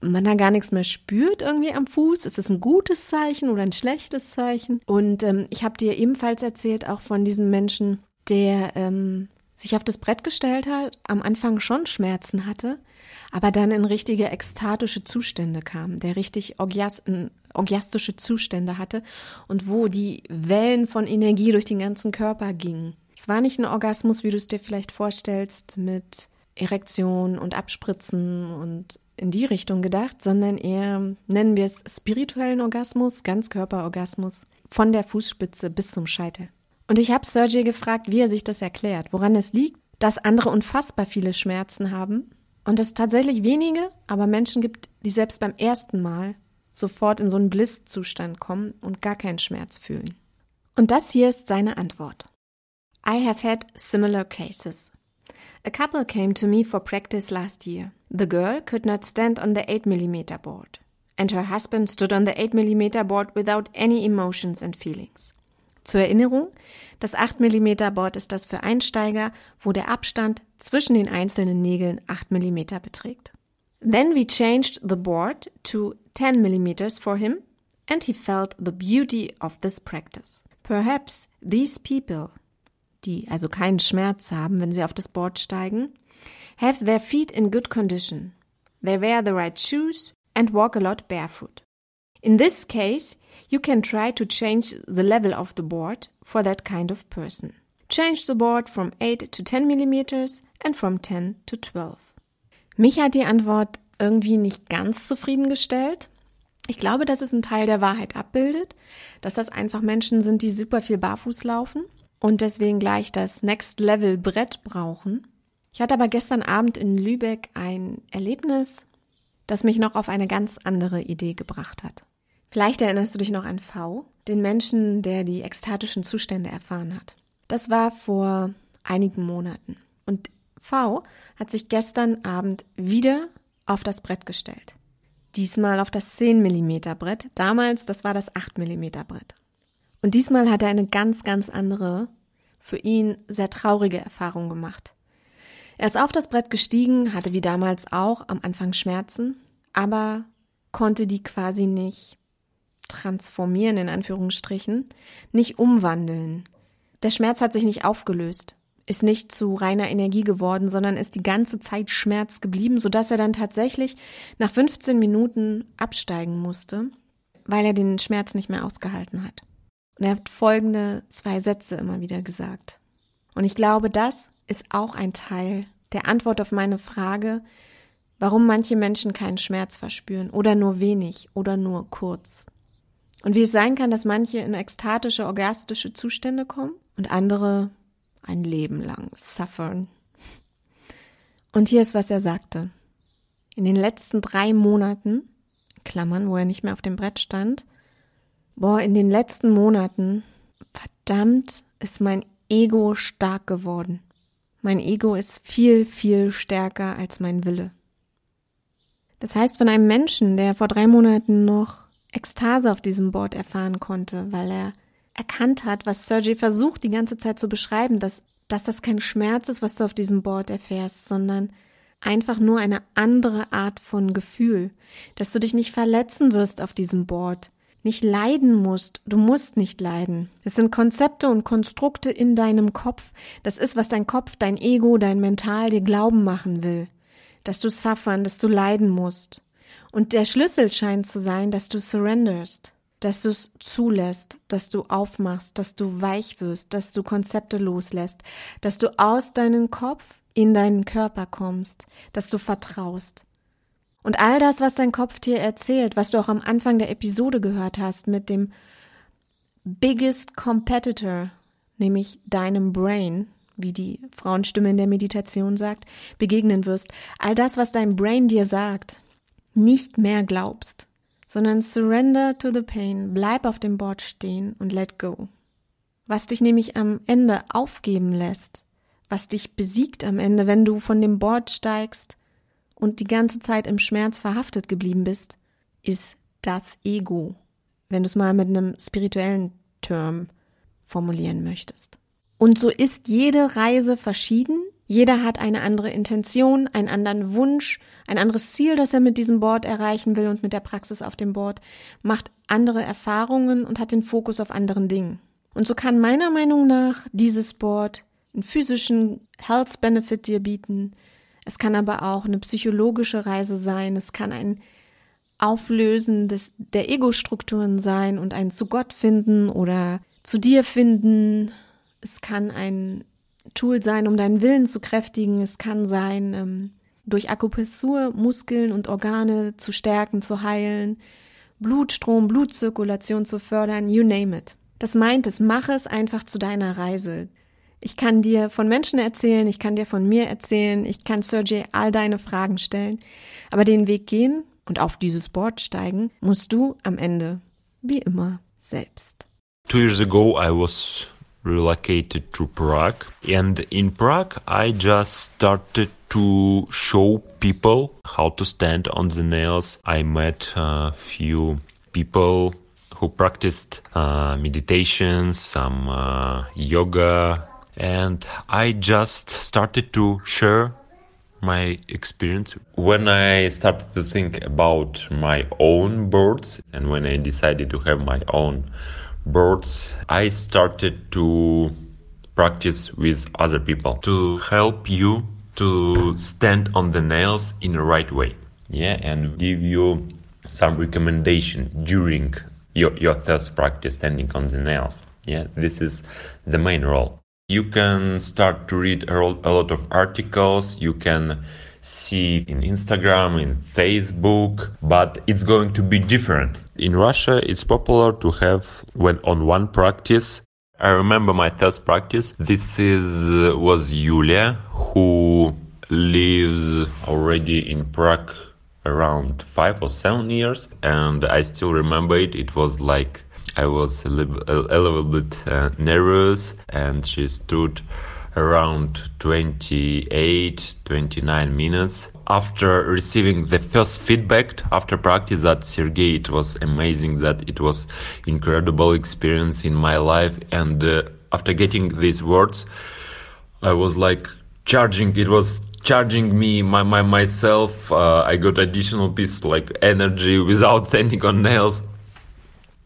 man da gar nichts mehr spürt irgendwie am Fuß? Ist das ein gutes Zeichen oder ein schlechtes Zeichen? Und ähm, ich habe dir ebenfalls erzählt, auch von diesem Menschen, der ähm, sich auf das Brett gestellt hat, am Anfang schon Schmerzen hatte, aber dann in richtige ekstatische Zustände kam, der richtig orgiastische Zustände hatte und wo die Wellen von Energie durch den ganzen Körper gingen. Es war nicht ein Orgasmus, wie du es dir vielleicht vorstellst, mit Erektion und Abspritzen und in die Richtung gedacht, sondern eher, nennen wir es spirituellen Orgasmus, Ganzkörperorgasmus, von der Fußspitze bis zum Scheitel. Und ich habe Sergey gefragt, wie er sich das erklärt, woran es liegt, dass andere unfassbar viele Schmerzen haben und es tatsächlich wenige, aber Menschen gibt, die selbst beim ersten Mal sofort in so einen Bliss-Zustand kommen und gar keinen Schmerz fühlen. Und das hier ist seine Antwort. I have had similar cases. A couple came to me for practice last year. The girl could not stand on the 8mm board, and her husband stood on the 8mm board without any emotions and feelings. Zur Erinnerung, das 8mm Board ist das für Einsteiger, wo der Abstand zwischen den einzelnen Nägeln 8 mm beträgt. Then we changed the board to 10 mm for him and he felt the beauty of this practice. Perhaps these people, die also keinen Schmerz haben, wenn sie auf das Board steigen, have their feet in good condition. They wear the right shoes and walk a lot barefoot. In this case, you can try to change the level of the board for that kind of person. Change the board from 8 to 10 millimeters and from 10 to 12. Mich hat die Antwort irgendwie nicht ganz zufriedengestellt. Ich glaube, dass es einen Teil der Wahrheit abbildet, dass das einfach Menschen sind, die super viel barfuß laufen und deswegen gleich das Next Level Brett brauchen. Ich hatte aber gestern Abend in Lübeck ein Erlebnis, das mich noch auf eine ganz andere Idee gebracht hat. Vielleicht erinnerst du dich noch an V, den Menschen, der die ekstatischen Zustände erfahren hat. Das war vor einigen Monaten. Und V hat sich gestern Abend wieder auf das Brett gestellt. Diesmal auf das 10 mm Brett. Damals, das war das 8 mm Brett. Und diesmal hat er eine ganz, ganz andere, für ihn sehr traurige Erfahrung gemacht. Er ist auf das Brett gestiegen, hatte wie damals auch am Anfang Schmerzen, aber konnte die quasi nicht transformieren, in Anführungsstrichen, nicht umwandeln. Der Schmerz hat sich nicht aufgelöst, ist nicht zu reiner Energie geworden, sondern ist die ganze Zeit Schmerz geblieben, sodass er dann tatsächlich nach 15 Minuten absteigen musste, weil er den Schmerz nicht mehr ausgehalten hat. Und er hat folgende zwei Sätze immer wieder gesagt. Und ich glaube, das ist auch ein Teil der Antwort auf meine Frage, warum manche Menschen keinen Schmerz verspüren oder nur wenig oder nur kurz. Und wie es sein kann, dass manche in ekstatische, orgastische Zustände kommen und andere ein Leben lang suffern. Und hier ist, was er sagte. In den letzten drei Monaten, Klammern, wo er nicht mehr auf dem Brett stand, boah, in den letzten Monaten, verdammt, ist mein Ego stark geworden. Mein Ego ist viel, viel stärker als mein Wille. Das heißt, von einem Menschen, der vor drei Monaten noch Ekstase auf diesem Board erfahren konnte, weil er erkannt hat, was Sergey versucht die ganze Zeit zu beschreiben, dass, dass das kein Schmerz ist, was du auf diesem Board erfährst, sondern einfach nur eine andere Art von Gefühl, dass du dich nicht verletzen wirst auf diesem Board, nicht leiden musst, du musst nicht leiden. Es sind Konzepte und Konstrukte in deinem Kopf, das ist, was dein Kopf, dein Ego, dein Mental dir glauben machen will, dass du suffern, dass du leiden musst. Und der Schlüssel scheint zu sein, dass du surrenderst, dass du es zulässt, dass du aufmachst, dass du weich wirst, dass du Konzepte loslässt, dass du aus deinem Kopf in deinen Körper kommst, dass du vertraust. Und all das, was dein Kopf dir erzählt, was du auch am Anfang der Episode gehört hast mit dem biggest competitor, nämlich deinem Brain, wie die Frauenstimme in der Meditation sagt, begegnen wirst. All das, was dein Brain dir sagt, nicht mehr glaubst, sondern surrender to the pain, bleib auf dem Board stehen und let go. Was dich nämlich am Ende aufgeben lässt, was dich besiegt am Ende, wenn du von dem Board steigst und die ganze Zeit im Schmerz verhaftet geblieben bist, ist das Ego, wenn du es mal mit einem spirituellen Term formulieren möchtest. Und so ist jede Reise verschieden jeder hat eine andere Intention, einen anderen Wunsch, ein anderes Ziel, das er mit diesem Board erreichen will und mit der Praxis auf dem Board, macht andere Erfahrungen und hat den Fokus auf anderen Dingen. Und so kann meiner Meinung nach dieses Board einen physischen Health Benefit dir bieten. Es kann aber auch eine psychologische Reise sein. Es kann ein Auflösen des, der Ego-Strukturen sein und ein zu Gott finden oder zu dir finden. Es kann ein Tool sein, um deinen Willen zu kräftigen. Es kann sein, ähm, durch Akupressur Muskeln und Organe zu stärken, zu heilen, Blutstrom, Blutzirkulation zu fördern, you name it. Das meint es, mache es einfach zu deiner Reise. Ich kann dir von Menschen erzählen, ich kann dir von mir erzählen, ich kann Sergey all deine Fragen stellen, aber den Weg gehen und auf dieses Board steigen musst du am Ende, wie immer, selbst. Two years ago I was relocated to Prague. And in Prague, I just started to show people how to stand on the nails. I met a few people who practiced uh, meditation, some uh, yoga, and I just started to share my experience when I started to think about my own birds and when I decided to have my own birds, I started to practice with other people to help you to stand on the nails in the right way. Yeah, and give you some recommendation during your, your first practice standing on the nails. Yeah, this is the main role. You can start to read a lot of articles. You can see in Instagram, in Facebook, but it's going to be different. In Russia, it's popular to have when on one practice. I remember my first practice. This is uh, was Yulia who lives already in Prague around five or seven years, and I still remember it. It was like I was a little, a, little bit uh, nervous, and she stood around 28 29 minutes after receiving the first feedback after practice that Sergey, it was amazing, that it was incredible experience in my life, and uh, after getting these words, I was like charging. It was charging me my, my myself. Uh, I got additional piece like energy without standing on nails,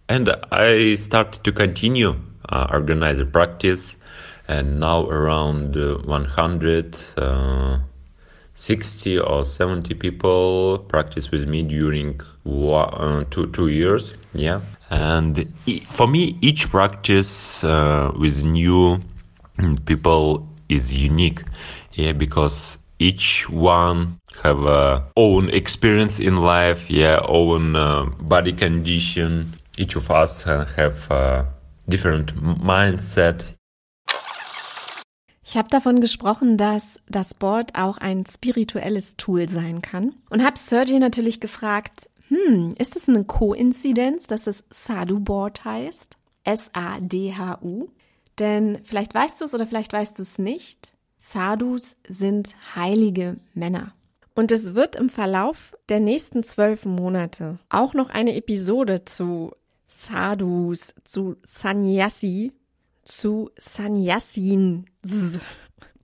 and I started to continue uh, the practice, and now around uh, 100 uh, 60 or 70 people practice with me during uh, two, two years yeah. And for me each practice uh, with new people is unique yeah because each one have a own experience in life yeah own uh, body condition. Each of us uh, have different mindset. Ich habe davon gesprochen, dass das Board auch ein spirituelles Tool sein kann und habe Sergey natürlich gefragt, hm, ist es eine Koinzidenz, dass es Sadhu Board heißt? S-A-D-H-U? Denn vielleicht weißt du es oder vielleicht weißt du es nicht. Sadhus sind heilige Männer. Und es wird im Verlauf der nächsten zwölf Monate auch noch eine Episode zu Sadhus, zu Sannyasi, zu Sannyasin,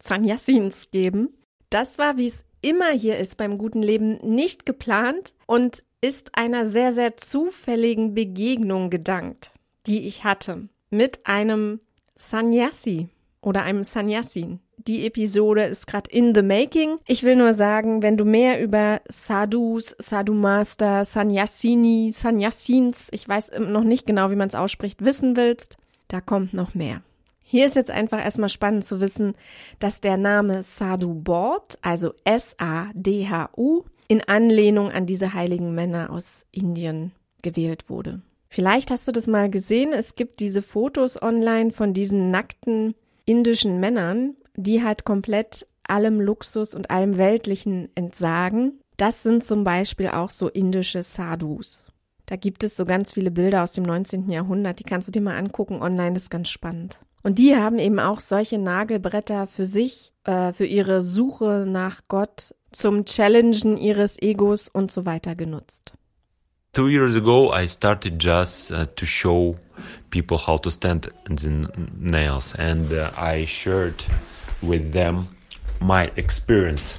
Sannyasins geben. Das war, wie es immer hier ist beim guten Leben, nicht geplant und ist einer sehr, sehr zufälligen Begegnung gedankt, die ich hatte mit einem Sannyasi oder einem Sannyasin. Die Episode ist gerade in the making. Ich will nur sagen, wenn du mehr über Sadhus, Sadhu Master, Sannyasini, Sannyasins, ich weiß noch nicht genau, wie man es ausspricht, wissen willst, da kommt noch mehr. Hier ist jetzt einfach erstmal spannend zu wissen, dass der Name Sadhu Board, also S-A-D-H-U, in Anlehnung an diese heiligen Männer aus Indien gewählt wurde. Vielleicht hast du das mal gesehen. Es gibt diese Fotos online von diesen nackten indischen Männern die halt komplett allem Luxus und allem Weltlichen entsagen. Das sind zum Beispiel auch so indische Sadhus. Da gibt es so ganz viele Bilder aus dem 19. Jahrhundert, die kannst du dir mal angucken online, das ist ganz spannend. Und die haben eben auch solche Nagelbretter für sich, äh, für ihre Suche nach Gott, zum Challengen ihres Egos und so weiter genutzt. Two years ago, I started just uh, to show people how to stand the nails, and uh, I shared with them my experience.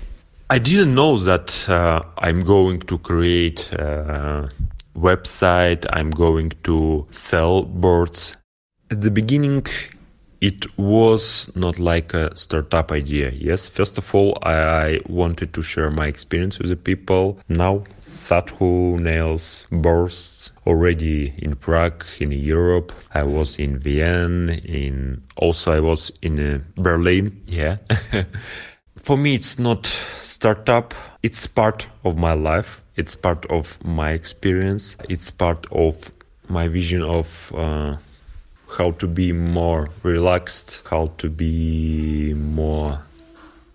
I didn't know that uh, I'm going to create a website, I'm going to sell boards. At the beginning, it was not like a startup idea. Yes, first of all, I wanted to share my experience with the people. Now, Sadhu nails bursts already in Prague, in Europe. I was in Vienna, in also I was in uh, Berlin. Yeah. For me, it's not startup. It's part of my life. It's part of my experience. It's part of my vision of. Uh, how to be more relaxed, how to be more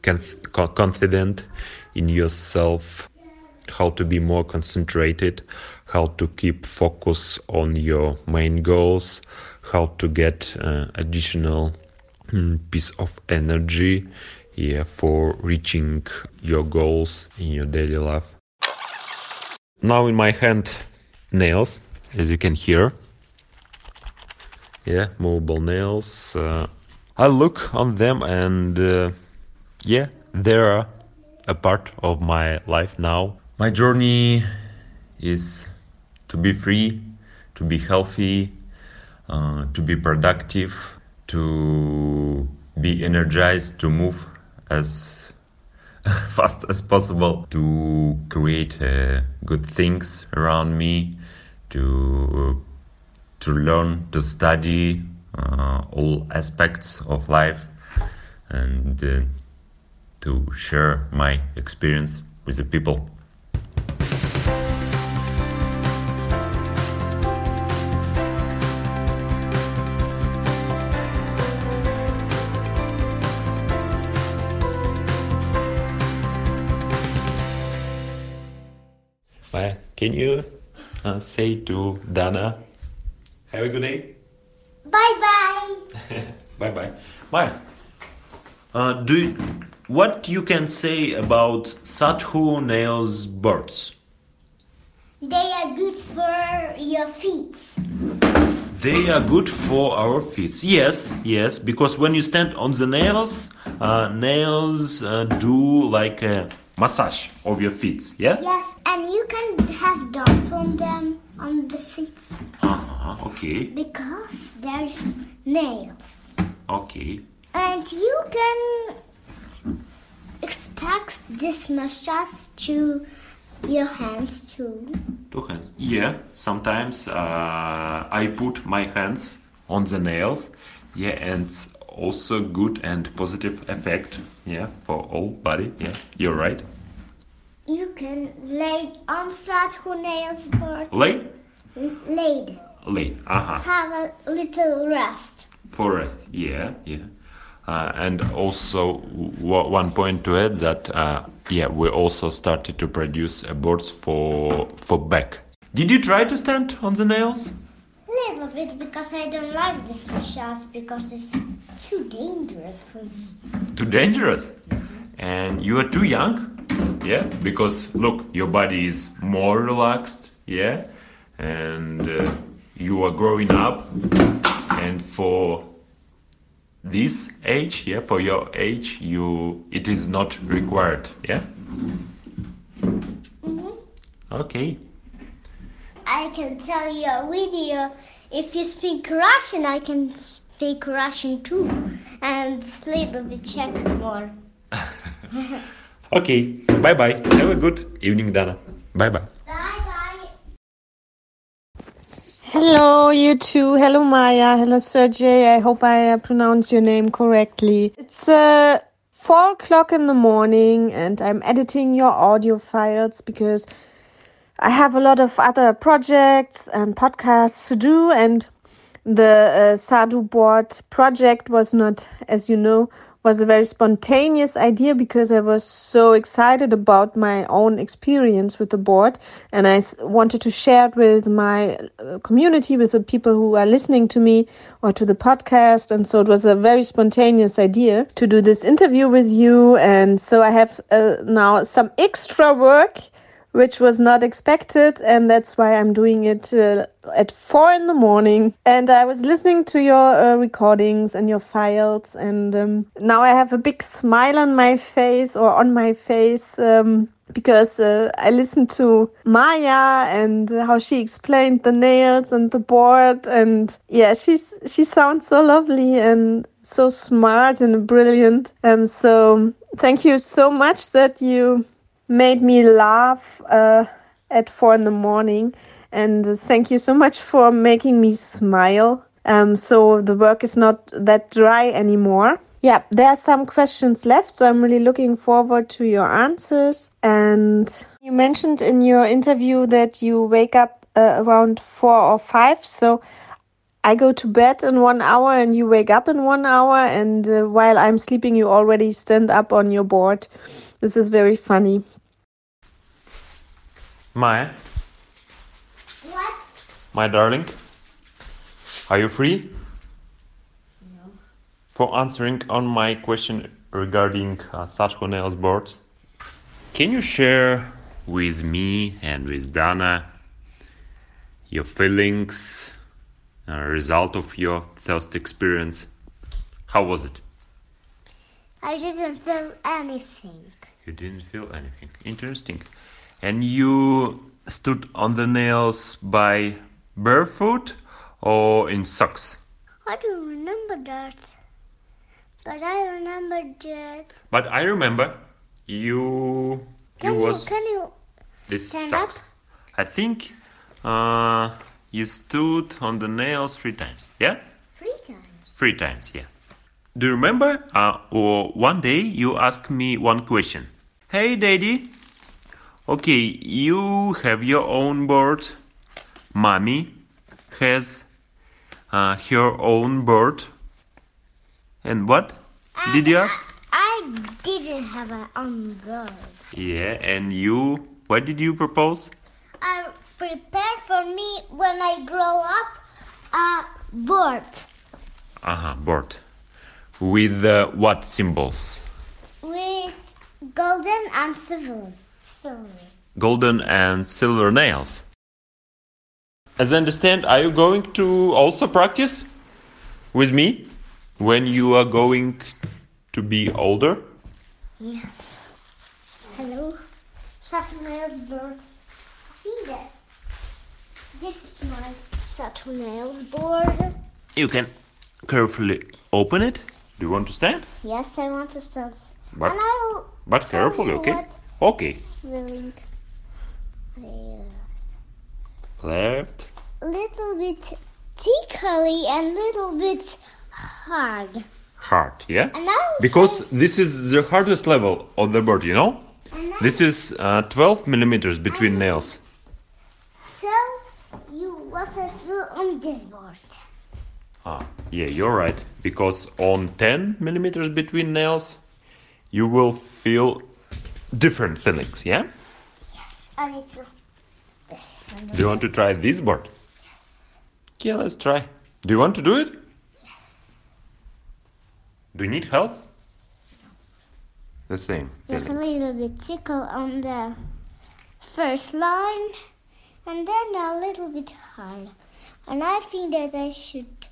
conf confident in yourself, how to be more concentrated, how to keep focus on your main goals, how to get uh, additional mm, piece of energy yeah, for reaching your goals in your daily life. Now in my hand, nails, as you can hear. Yeah, movable nails. Uh, I look on them and uh, yeah, they're a part of my life now. My journey is to be free, to be healthy, uh, to be productive, to be energized, to move as fast as possible, to create uh, good things around me, to to learn, to study uh, all aspects of life, and uh, to share my experience with the people. Can you uh, say to Dana, have a good day? Bye bye. bye bye. Bye. Uh, do you, what you can say about Sathu nails birds? They are good for your feet. They are good for our feet. Yes, yes, because when you stand on the nails, uh, nails uh, do like a massage of your feet. Yeah. Yes, and you can have dots on them on the feet Uh huh. Okay. because there's nails. Okay. And you can expect this massage to your hands too. Two hands. Yeah. Sometimes uh, I put my hands on the nails. Yeah, and it's also good and positive effect. Yeah, for all body. Yeah, you're right. You can lay on flat who nails board. Lay. Laid. Lay. Uh huh. Have a little rest. For rest, yeah yeah uh, and also w- one point to add that uh, yeah we also started to produce uh, boards for for back did you try to stand on the nails Little bit because I don't like this massage because it's too dangerous for me. too dangerous and you are too young yeah because look your body is more relaxed yeah and uh, you are growing up and for this age yeah for your age you it is not required yeah okay I can tell you a video. If you speak Russian, I can speak Russian too, and little bit Czech more. okay bye bye have a good evening dana bye bye. Hello, you two. Hello, Maya. Hello, Sergey. I hope I uh, pronounce your name correctly. It's uh, four o'clock in the morning, and I'm editing your audio files because I have a lot of other projects and podcasts to do, and the uh, Sadhu board project was not, as you know, was a very spontaneous idea because I was so excited about my own experience with the board and I wanted to share it with my uh, community, with the people who are listening to me or to the podcast. And so it was a very spontaneous idea to do this interview with you. And so I have uh, now some extra work which was not expected, and that's why I'm doing it uh, at four in the morning. And I was listening to your uh, recordings and your files, and um, now I have a big smile on my face or on my face. Um, because uh, I listened to Maya and how she explained the nails and the board, and yeah, she's she sounds so lovely and so smart and brilliant. Um, so thank you so much that you made me laugh uh, at four in the morning. And uh, thank you so much for making me smile. Um, so the work is not that dry anymore. Yeah, there are some questions left, so I'm really looking forward to your answers. And you mentioned in your interview that you wake up uh, around four or five. So I go to bed in one hour and you wake up in one hour. And uh, while I'm sleeping, you already stand up on your board. This is very funny. My, What? my darling, are you free? For answering on my question regarding uh, Satko Nails board, can you share with me and with Dana your feelings, uh, result of your first experience? How was it? I didn't feel anything. You didn't feel anything. Interesting. And you stood on the nails by barefoot or in socks? I don't remember that. But I remember that. But I remember you Can you you, was can you this stand socks. up? I think uh, you stood on the nails three times. Yeah, three times? three times. Yeah. Do you remember? Uh, or one day you asked me one question. Hey, Daddy. Okay, you have your own board. Mommy has uh, her own board. And what did you ask? I didn't have an own bird. Yeah, and you, what did you propose? I prepared for me when I grow up a board Uh huh, board. With uh, what symbols? with golden and silver. Golden and silver nails. As I understand, are you going to also practice with me when you are going to be older? Yes. Hello. Saturnale's board. I think that this is my Saturnale's board. You can carefully open it. Do you want to stand? Yes, I want to stand. But- But carefully, okay? what? Okay. Feeling a Left. little bit tickly and little bit hard. Hard, yeah? Because this is the hardest level of the board, you know? This is uh, 12 millimeters between nails. tell you what I feel on this board. Ah, yeah, you're right. Because on 10 millimeters between nails, you will feel different feelings, yeah? Yes, I need to. This is on the Do you want to try this board? Yes. Yeah, let's try. Do you want to do it? Yes. Do you need help? The same. Just a little bit tickle on the first line, and then a little bit hard. And I think that I should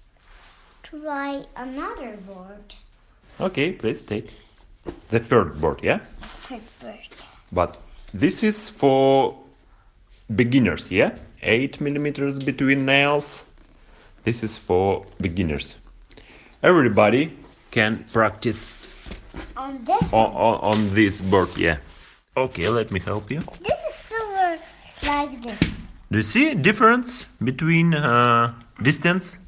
try another board. Okay, please take the third board, yeah? Third bird. But this is for beginners, yeah? 8 millimeters between nails. This is for beginners. Everybody can practice On this, on, on, on this board, yeah. Okay, let me help you. this is silver like this. Do you see difference between uh, distance?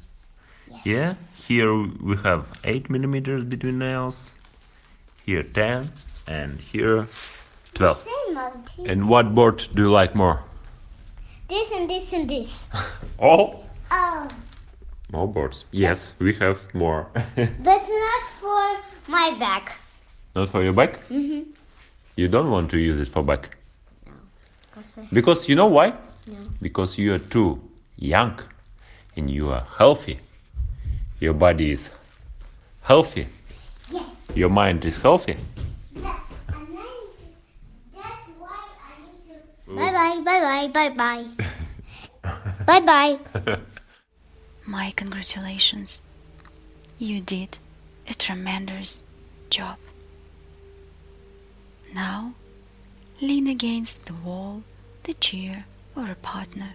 Yeah, here we have 8 millimeters between nails, here 10, and here 12. Same as this. And what board do you like more? This and this and this. All? Oh, More boards. Yes, we have more. but not for my back. Not for your back? Mm-hmm. You don't want to use it for back. Cause Because you know why? No. Because you are too young and you are healthy. Your body is healthy. Yes. Your mind is healthy. Yes. And I that's why I need to. Bye bye, bye bye, bye bye. bye bye. My congratulations. You did a tremendous job. Now, lean against the wall, the chair, or a partner.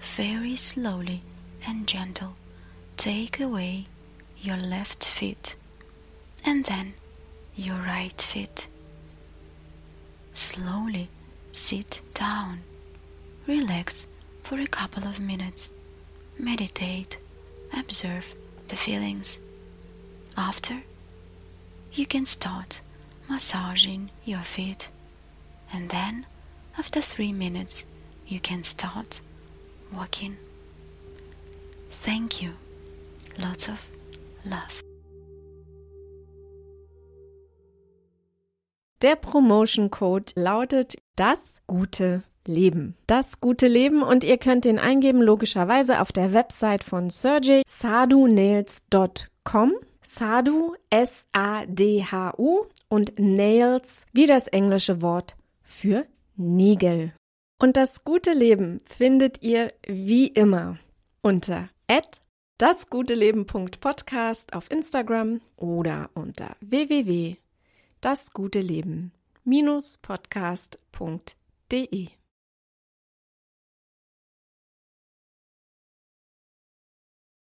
Very slowly and gentle, take away your left foot and then your right foot. Slowly sit down. Relax for a couple of minutes. Meditate. Observe the feelings. After, you can start massaging your feet. And then, after three minutes, you can start walking. Thank you. Lots of love. Der Promotion Code lautet das gute Leben. Das gute Leben und ihr könnt den eingeben logischerweise auf der Website von Sergey sadunails.com. Sadhu S-A-D-H-U und Nails wie das englische Wort für Nägel. Und das gute Leben findet ihr wie immer unter dasguteleben.podcast auf Instagram oder unter www.dasguteleben-podcast.de.